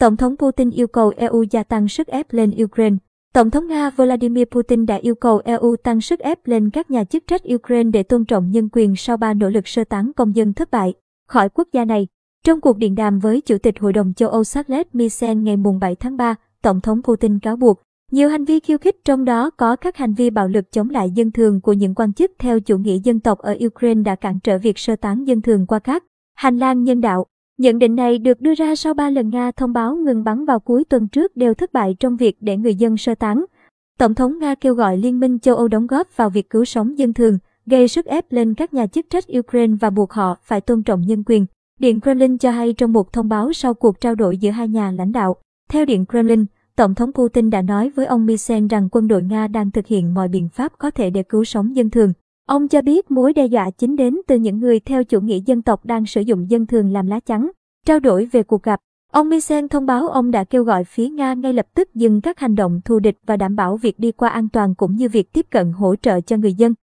Tổng thống Putin yêu cầu EU gia tăng sức ép lên Ukraine. Tổng thống Nga Vladimir Putin đã yêu cầu EU tăng sức ép lên các nhà chức trách Ukraine để tôn trọng nhân quyền sau ba nỗ lực sơ tán công dân thất bại khỏi quốc gia này. Trong cuộc điện đàm với Chủ tịch Hội đồng châu Âu Charles Michel ngày 7 tháng 3, Tổng thống Putin cáo buộc nhiều hành vi khiêu khích trong đó có các hành vi bạo lực chống lại dân thường của những quan chức theo chủ nghĩa dân tộc ở Ukraine đã cản trở việc sơ tán dân thường qua các hành lang nhân đạo. Nhận định này được đưa ra sau 3 lần Nga thông báo ngừng bắn vào cuối tuần trước đều thất bại trong việc để người dân sơ tán. Tổng thống Nga kêu gọi Liên minh châu Âu đóng góp vào việc cứu sống dân thường, gây sức ép lên các nhà chức trách Ukraine và buộc họ phải tôn trọng nhân quyền. Điện Kremlin cho hay trong một thông báo sau cuộc trao đổi giữa hai nhà lãnh đạo. Theo Điện Kremlin, Tổng thống Putin đã nói với ông Misen rằng quân đội Nga đang thực hiện mọi biện pháp có thể để cứu sống dân thường. Ông cho biết mối đe dọa chính đến từ những người theo chủ nghĩa dân tộc đang sử dụng dân thường làm lá chắn. Trao đổi về cuộc gặp, ông Misen thông báo ông đã kêu gọi phía Nga ngay lập tức dừng các hành động thù địch và đảm bảo việc đi qua an toàn cũng như việc tiếp cận hỗ trợ cho người dân.